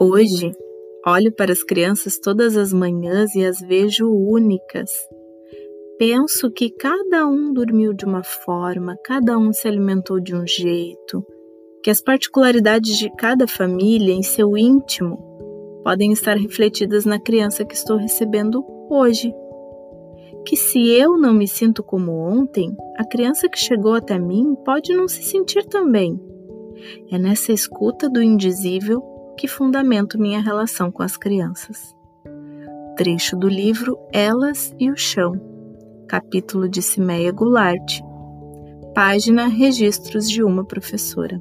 Hoje, olho para as crianças todas as manhãs e as vejo únicas. Penso que cada um dormiu de uma forma, cada um se alimentou de um jeito, que as particularidades de cada família em seu íntimo podem estar refletidas na criança que estou recebendo hoje. Que se eu não me sinto como ontem, a criança que chegou até mim pode não se sentir também. É nessa escuta do indizível que fundamento minha relação com as crianças. Trecho do livro Elas e o Chão, capítulo de Cimeia Goulart, página Registros de uma Professora.